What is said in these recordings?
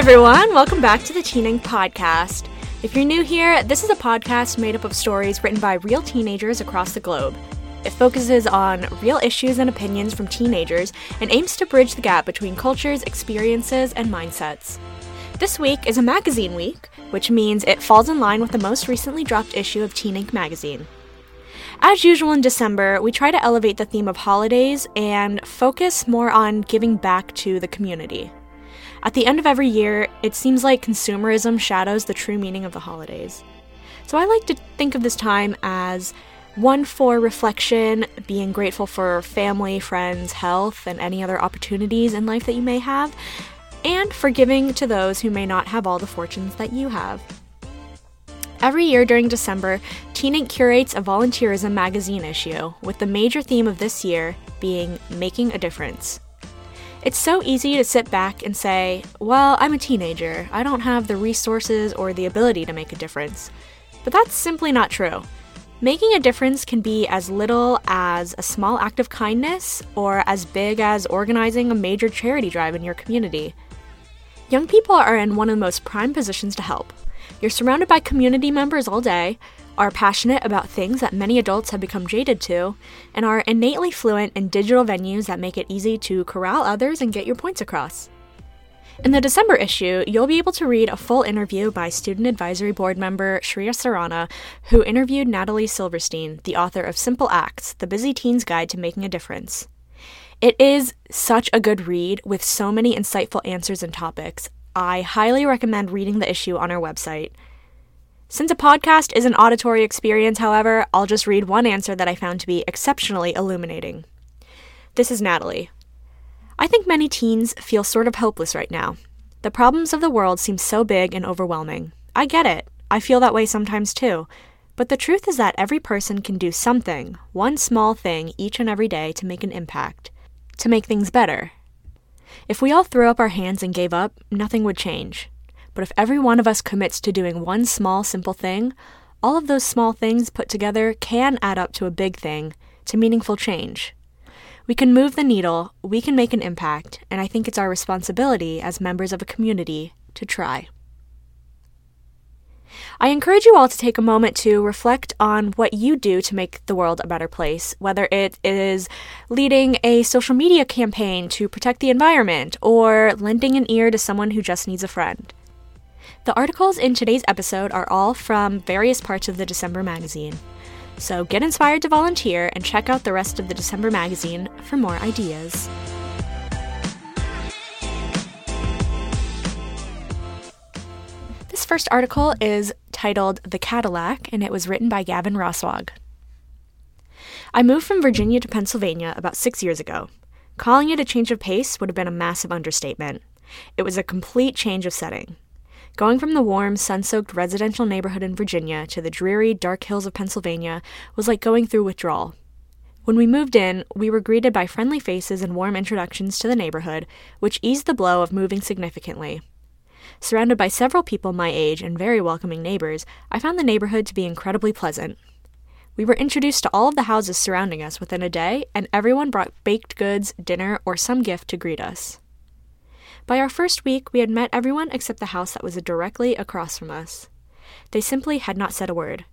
everyone. Welcome back to the Teen Ink Podcast. If you're new here, this is a podcast made up of stories written by real teenagers across the globe. It focuses on real issues and opinions from teenagers and aims to bridge the gap between cultures, experiences, and mindsets. This week is a magazine week, which means it falls in line with the most recently dropped issue of Teen Ink magazine. As usual in December, we try to elevate the theme of holidays and focus more on giving back to the community. At the end of every year, it seems like consumerism shadows the true meaning of the holidays. So I like to think of this time as one for reflection, being grateful for family, friends, health, and any other opportunities in life that you may have, and for giving to those who may not have all the fortunes that you have. Every year during December, Teen Ink curates a volunteerism magazine issue, with the major theme of this year being Making a Difference. It's so easy to sit back and say, Well, I'm a teenager. I don't have the resources or the ability to make a difference. But that's simply not true. Making a difference can be as little as a small act of kindness or as big as organizing a major charity drive in your community. Young people are in one of the most prime positions to help. You're surrounded by community members all day, are passionate about things that many adults have become jaded to, and are innately fluent in digital venues that make it easy to corral others and get your points across. In the December issue, you'll be able to read a full interview by Student Advisory Board member Shreya Sarana, who interviewed Natalie Silverstein, the author of Simple Acts The Busy Teen's Guide to Making a Difference. It is such a good read with so many insightful answers and topics. I highly recommend reading the issue on our website. Since a podcast is an auditory experience, however, I'll just read one answer that I found to be exceptionally illuminating. This is Natalie. I think many teens feel sort of hopeless right now. The problems of the world seem so big and overwhelming. I get it. I feel that way sometimes too. But the truth is that every person can do something, one small thing, each and every day to make an impact, to make things better. If we all threw up our hands and gave up, nothing would change. But if every one of us commits to doing one small, simple thing, all of those small things put together can add up to a big thing, to meaningful change. We can move the needle, we can make an impact, and I think it's our responsibility as members of a community to try. I encourage you all to take a moment to reflect on what you do to make the world a better place, whether it is leading a social media campaign to protect the environment or lending an ear to someone who just needs a friend. The articles in today's episode are all from various parts of the December magazine. So get inspired to volunteer and check out the rest of the December magazine for more ideas. This first article is titled The Cadillac, and it was written by Gavin Roswag. I moved from Virginia to Pennsylvania about six years ago. Calling it a change of pace would have been a massive understatement. It was a complete change of setting. Going from the warm, sun soaked residential neighborhood in Virginia to the dreary, dark hills of Pennsylvania was like going through withdrawal. When we moved in, we were greeted by friendly faces and warm introductions to the neighborhood, which eased the blow of moving significantly. Surrounded by several people my age and very welcoming neighbors, I found the neighborhood to be incredibly pleasant. We were introduced to all of the houses surrounding us within a day, and everyone brought baked goods, dinner, or some gift to greet us. By our first week, we had met everyone except the house that was directly across from us. They simply had not said a word.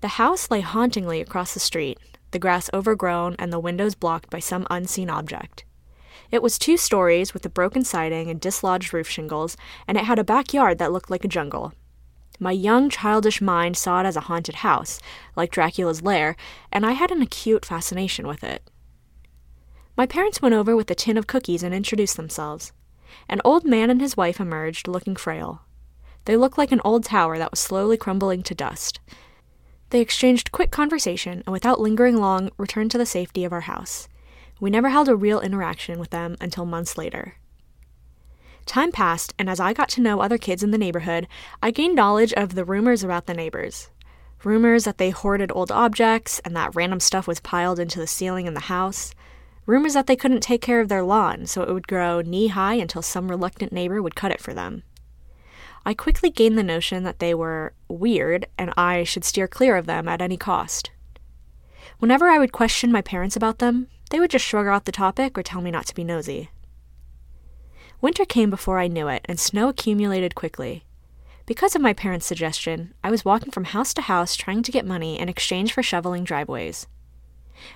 The house lay hauntingly across the street, the grass overgrown and the windows blocked by some unseen object. It was two stories with a broken siding and dislodged roof shingles, and it had a backyard that looked like a jungle. My young, childish mind saw it as a haunted house, like Dracula's lair, and I had an acute fascination with it. My parents went over with a tin of cookies and introduced themselves. An old man and his wife emerged, looking frail. They looked like an old tower that was slowly crumbling to dust. They exchanged quick conversation and, without lingering long, returned to the safety of our house. We never held a real interaction with them until months later. Time passed, and as I got to know other kids in the neighborhood, I gained knowledge of the rumors about the neighbors. Rumors that they hoarded old objects and that random stuff was piled into the ceiling in the house. Rumors that they couldn't take care of their lawn, so it would grow knee high until some reluctant neighbor would cut it for them. I quickly gained the notion that they were weird and I should steer clear of them at any cost. Whenever I would question my parents about them, they would just shrug off the topic or tell me not to be nosy. Winter came before I knew it, and snow accumulated quickly. Because of my parents' suggestion, I was walking from house to house trying to get money in exchange for shoveling driveways.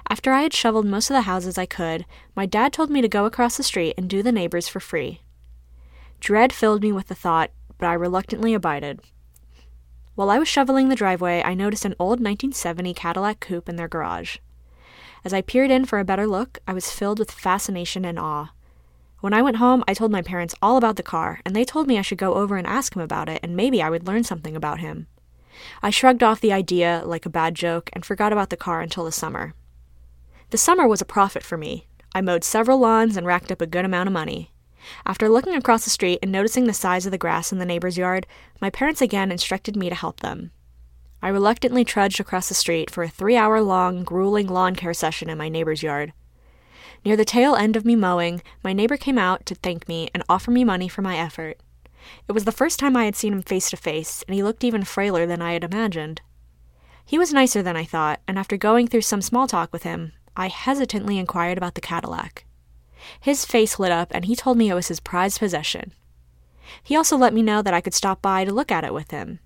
After I had shoveled most of the houses I could, my dad told me to go across the street and do the neighbors for free. Dread filled me with the thought, but I reluctantly abided. While I was shoveling the driveway, I noticed an old 1970 Cadillac coupe in their garage. As I peered in for a better look, I was filled with fascination and awe. When I went home, I told my parents all about the car, and they told me I should go over and ask him about it, and maybe I would learn something about him. I shrugged off the idea like a bad joke and forgot about the car until the summer. The summer was a profit for me. I mowed several lawns and racked up a good amount of money. After looking across the street and noticing the size of the grass in the neighbor's yard, my parents again instructed me to help them. I reluctantly trudged across the street for a three hour long, grueling lawn care session in my neighbor's yard. Near the tail end of me mowing, my neighbor came out to thank me and offer me money for my effort. It was the first time I had seen him face to face, and he looked even frailer than I had imagined. He was nicer than I thought, and after going through some small talk with him, I hesitantly inquired about the Cadillac. His face lit up, and he told me it was his prized possession. He also let me know that I could stop by to look at it with him.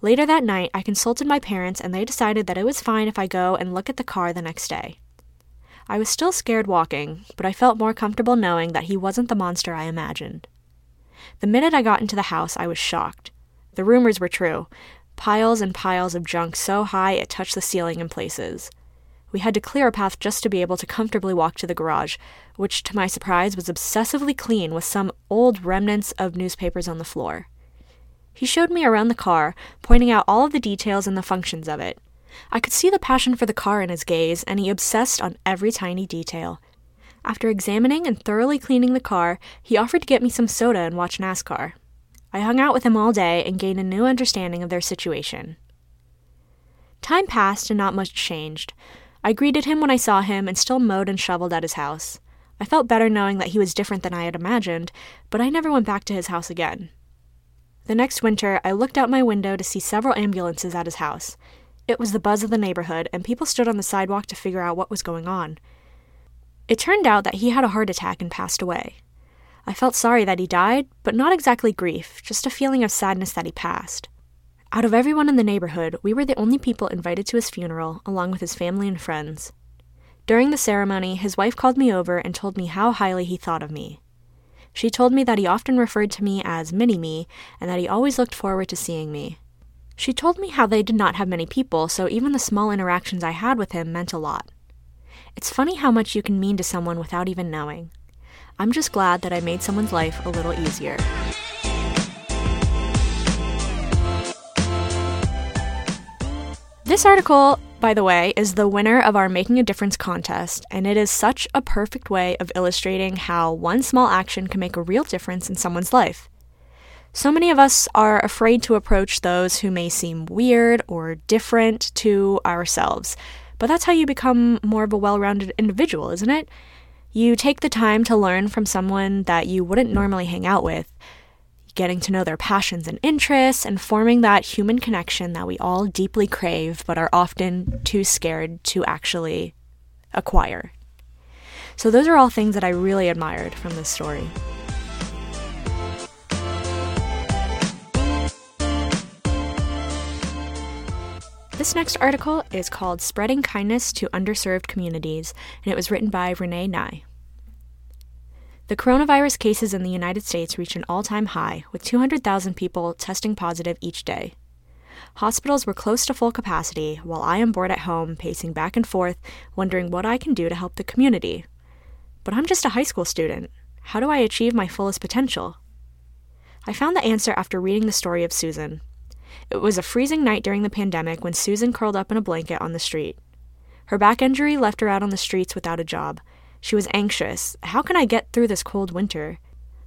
Later that night, I consulted my parents, and they decided that it was fine if I go and look at the car the next day. I was still scared walking, but I felt more comfortable knowing that he wasn't the monster I imagined. The minute I got into the house, I was shocked. The rumors were true piles and piles of junk so high it touched the ceiling in places. We had to clear a path just to be able to comfortably walk to the garage, which, to my surprise, was obsessively clean with some old remnants of newspapers on the floor. He showed me around the car, pointing out all of the details and the functions of it. I could see the passion for the car in his gaze, and he obsessed on every tiny detail. After examining and thoroughly cleaning the car, he offered to get me some soda and watch NASCAR. I hung out with him all day and gained a new understanding of their situation. Time passed and not much changed. I greeted him when I saw him and still mowed and shoveled at his house. I felt better knowing that he was different than I had imagined, but I never went back to his house again. The next winter, I looked out my window to see several ambulances at his house. It was the buzz of the neighborhood, and people stood on the sidewalk to figure out what was going on. It turned out that he had a heart attack and passed away. I felt sorry that he died, but not exactly grief, just a feeling of sadness that he passed. Out of everyone in the neighborhood, we were the only people invited to his funeral, along with his family and friends. During the ceremony, his wife called me over and told me how highly he thought of me. She told me that he often referred to me as Mini Me and that he always looked forward to seeing me. She told me how they did not have many people, so even the small interactions I had with him meant a lot. It's funny how much you can mean to someone without even knowing. I'm just glad that I made someone's life a little easier. This article, by the way, is the winner of our Making a Difference contest, and it is such a perfect way of illustrating how one small action can make a real difference in someone's life. So many of us are afraid to approach those who may seem weird or different to ourselves. But that's how you become more of a well rounded individual, isn't it? You take the time to learn from someone that you wouldn't normally hang out with, getting to know their passions and interests, and forming that human connection that we all deeply crave but are often too scared to actually acquire. So, those are all things that I really admired from this story. This next article is called Spreading Kindness to Underserved Communities, and it was written by Renee Nye. The coronavirus cases in the United States reached an all time high, with 200,000 people testing positive each day. Hospitals were close to full capacity, while I am bored at home, pacing back and forth, wondering what I can do to help the community. But I'm just a high school student. How do I achieve my fullest potential? I found the answer after reading the story of Susan. It was a freezing night during the pandemic when Susan curled up in a blanket on the street. Her back injury left her out on the streets without a job. She was anxious. How can I get through this cold winter?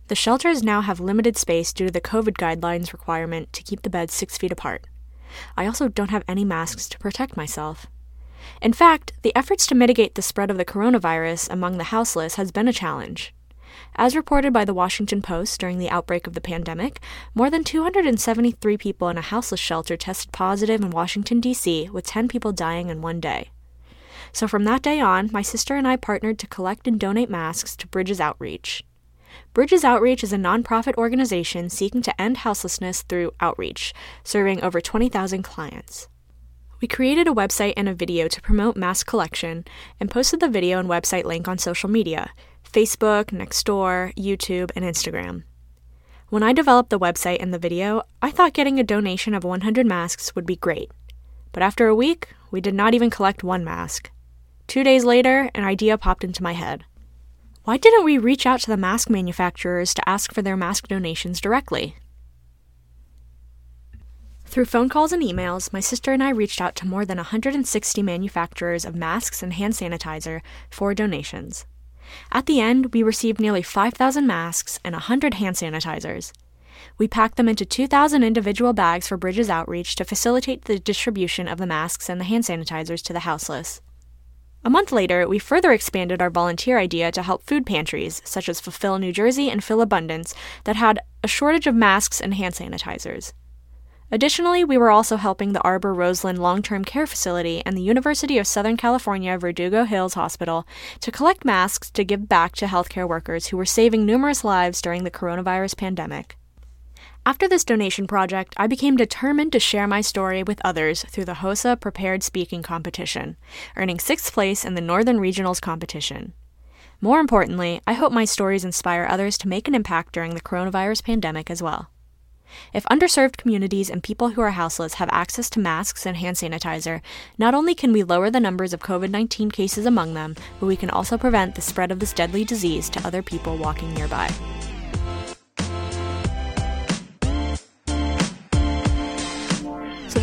The shelters now have limited space due to the COVID guidelines requirement to keep the beds six feet apart. I also don't have any masks to protect myself. In fact, the efforts to mitigate the spread of the coronavirus among the houseless has been a challenge. As reported by the Washington Post during the outbreak of the pandemic, more than 273 people in a houseless shelter tested positive in Washington, D.C., with 10 people dying in one day. So from that day on, my sister and I partnered to collect and donate masks to Bridges Outreach. Bridges Outreach is a nonprofit organization seeking to end houselessness through outreach, serving over 20,000 clients. We created a website and a video to promote mask collection and posted the video and website link on social media Facebook, Nextdoor, YouTube, and Instagram. When I developed the website and the video, I thought getting a donation of 100 masks would be great. But after a week, we did not even collect one mask. Two days later, an idea popped into my head. Why didn't we reach out to the mask manufacturers to ask for their mask donations directly? Through phone calls and emails, my sister and I reached out to more than 160 manufacturers of masks and hand sanitizer for donations. At the end, we received nearly 5,000 masks and 100 hand sanitizers. We packed them into 2,000 individual bags for Bridges Outreach to facilitate the distribution of the masks and the hand sanitizers to the houseless. A month later, we further expanded our volunteer idea to help food pantries, such as Fulfill New Jersey and Philabundance, that had a shortage of masks and hand sanitizers. Additionally, we were also helping the Arbor Roseland Long Term Care Facility and the University of Southern California Verdugo Hills Hospital to collect masks to give back to healthcare workers who were saving numerous lives during the coronavirus pandemic. After this donation project, I became determined to share my story with others through the HOSA Prepared Speaking Competition, earning sixth place in the Northern Regionals competition. More importantly, I hope my stories inspire others to make an impact during the coronavirus pandemic as well. If underserved communities and people who are houseless have access to masks and hand sanitizer, not only can we lower the numbers of COVID 19 cases among them, but we can also prevent the spread of this deadly disease to other people walking nearby.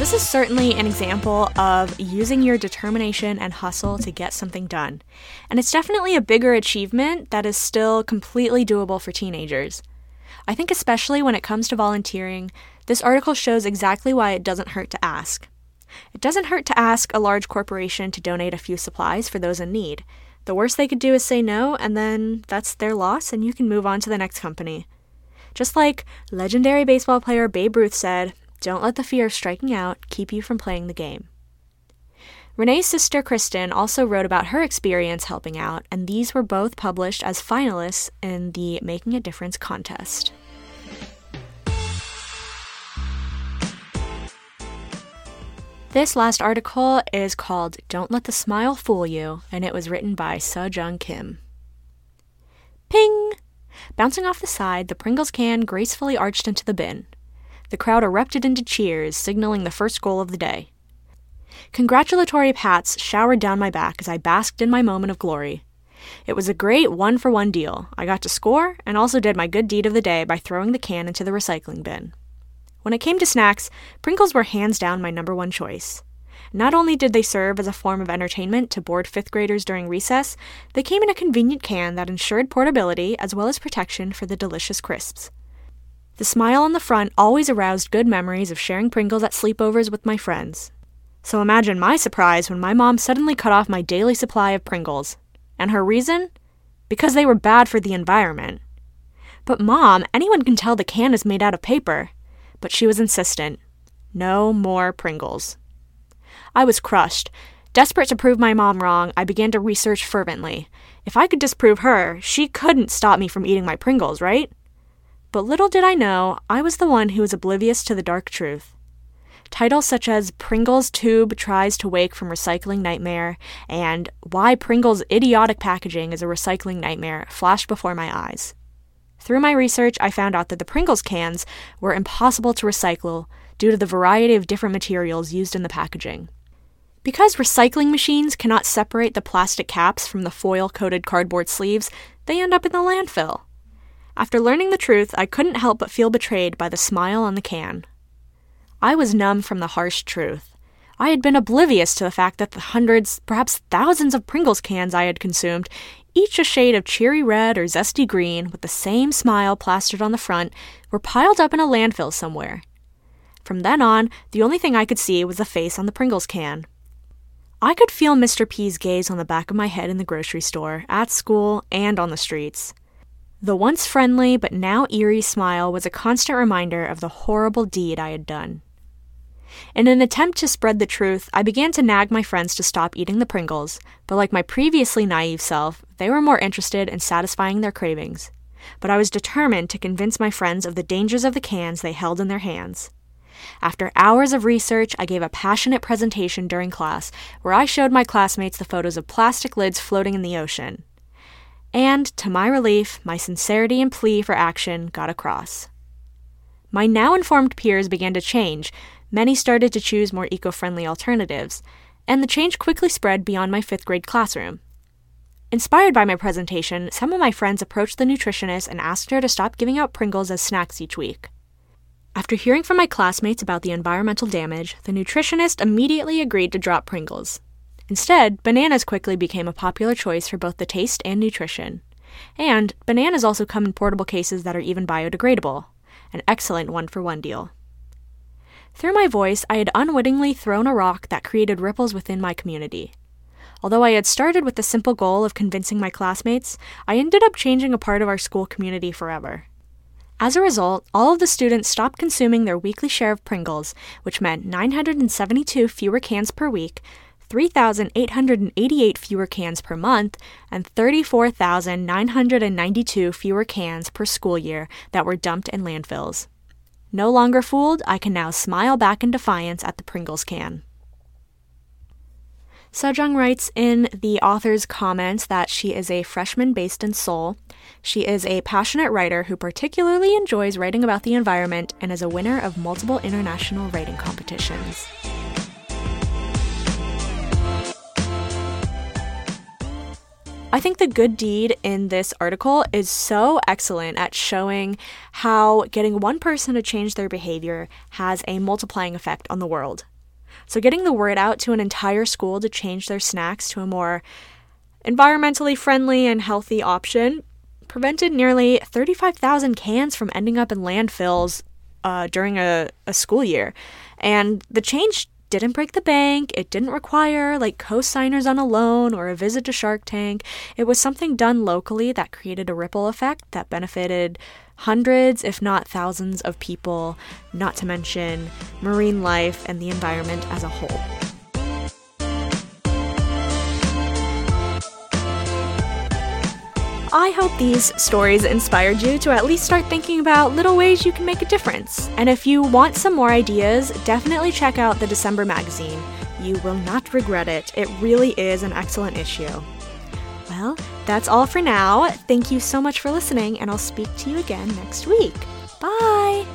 This is certainly an example of using your determination and hustle to get something done. And it's definitely a bigger achievement that is still completely doable for teenagers. I think, especially when it comes to volunteering, this article shows exactly why it doesn't hurt to ask. It doesn't hurt to ask a large corporation to donate a few supplies for those in need. The worst they could do is say no, and then that's their loss, and you can move on to the next company. Just like legendary baseball player Babe Ruth said, don't let the fear of striking out keep you from playing the game. Renee's sister Kristen also wrote about her experience helping out, and these were both published as finalists in the Making a Difference contest. This last article is called Don't Let the Smile Fool You, and it was written by Sejong Kim. Ping! Bouncing off the side, the Pringles can gracefully arched into the bin. The crowd erupted into cheers, signaling the first goal of the day. Congratulatory pats showered down my back as I basked in my moment of glory. It was a great one for one deal. I got to score and also did my good deed of the day by throwing the can into the recycling bin. When it came to snacks, Pringles were hands down my number one choice. Not only did they serve as a form of entertainment to bored fifth graders during recess, they came in a convenient can that ensured portability as well as protection for the delicious crisps. The smile on the front always aroused good memories of sharing Pringles at sleepovers with my friends. So imagine my surprise when my mom suddenly cut off my daily supply of Pringles. And her reason? Because they were bad for the environment. But mom, anyone can tell the can is made out of paper. But she was insistent. No more Pringles. I was crushed. Desperate to prove my mom wrong, I began to research fervently. If I could disprove her, she couldn't stop me from eating my Pringles, right? But little did I know, I was the one who was oblivious to the dark truth. Titles such as Pringles Tube Tries to Wake from Recycling Nightmare and Why Pringles' Idiotic Packaging is a Recycling Nightmare flashed before my eyes. Through my research, I found out that the Pringles cans were impossible to recycle due to the variety of different materials used in the packaging. Because recycling machines cannot separate the plastic caps from the foil coated cardboard sleeves, they end up in the landfill. After learning the truth, I couldn't help but feel betrayed by the smile on the can. I was numb from the harsh truth. I had been oblivious to the fact that the hundreds, perhaps thousands of Pringles cans I had consumed, each a shade of cheery red or zesty green, with the same smile plastered on the front, were piled up in a landfill somewhere. From then on, the only thing I could see was the face on the Pringles can. I could feel Mr. P's gaze on the back of my head in the grocery store, at school, and on the streets. The once friendly but now eerie smile was a constant reminder of the horrible deed I had done. In an attempt to spread the truth, I began to nag my friends to stop eating the Pringles, but like my previously naive self, they were more interested in satisfying their cravings. but I was determined to convince my friends of the dangers of the cans they held in their hands. After hours of research, I gave a passionate presentation during class where I showed my classmates the photos of plastic lids floating in the ocean. And, to my relief, my sincerity and plea for action got across. My now informed peers began to change. Many started to choose more eco friendly alternatives, and the change quickly spread beyond my fifth grade classroom. Inspired by my presentation, some of my friends approached the nutritionist and asked her to stop giving out Pringles as snacks each week. After hearing from my classmates about the environmental damage, the nutritionist immediately agreed to drop Pringles. Instead, bananas quickly became a popular choice for both the taste and nutrition. And bananas also come in portable cases that are even biodegradable, an excellent one for one deal. Through my voice, I had unwittingly thrown a rock that created ripples within my community. Although I had started with the simple goal of convincing my classmates, I ended up changing a part of our school community forever. As a result, all of the students stopped consuming their weekly share of Pringles, which meant 972 fewer cans per week, 3,888 fewer cans per month, and 34,992 fewer cans per school year that were dumped in landfills. No longer fooled, I can now smile back in defiance at the Pringles can. Sejong writes in the author's comments that she is a freshman based in Seoul. She is a passionate writer who particularly enjoys writing about the environment and is a winner of multiple international writing competitions. I think the good deed in this article is so excellent at showing how getting one person to change their behavior has a multiplying effect on the world. So, getting the word out to an entire school to change their snacks to a more environmentally friendly and healthy option prevented nearly 35,000 cans from ending up in landfills uh, during a, a school year. And the change didn't break the bank. It didn't require like co-signers on a loan or a visit to Shark Tank. It was something done locally that created a ripple effect that benefited hundreds, if not thousands, of people, not to mention marine life and the environment as a whole. I hope these stories inspired you to at least start thinking about little ways you can make a difference. And if you want some more ideas, definitely check out the December magazine. You will not regret it. It really is an excellent issue. Well, that's all for now. Thank you so much for listening, and I'll speak to you again next week. Bye!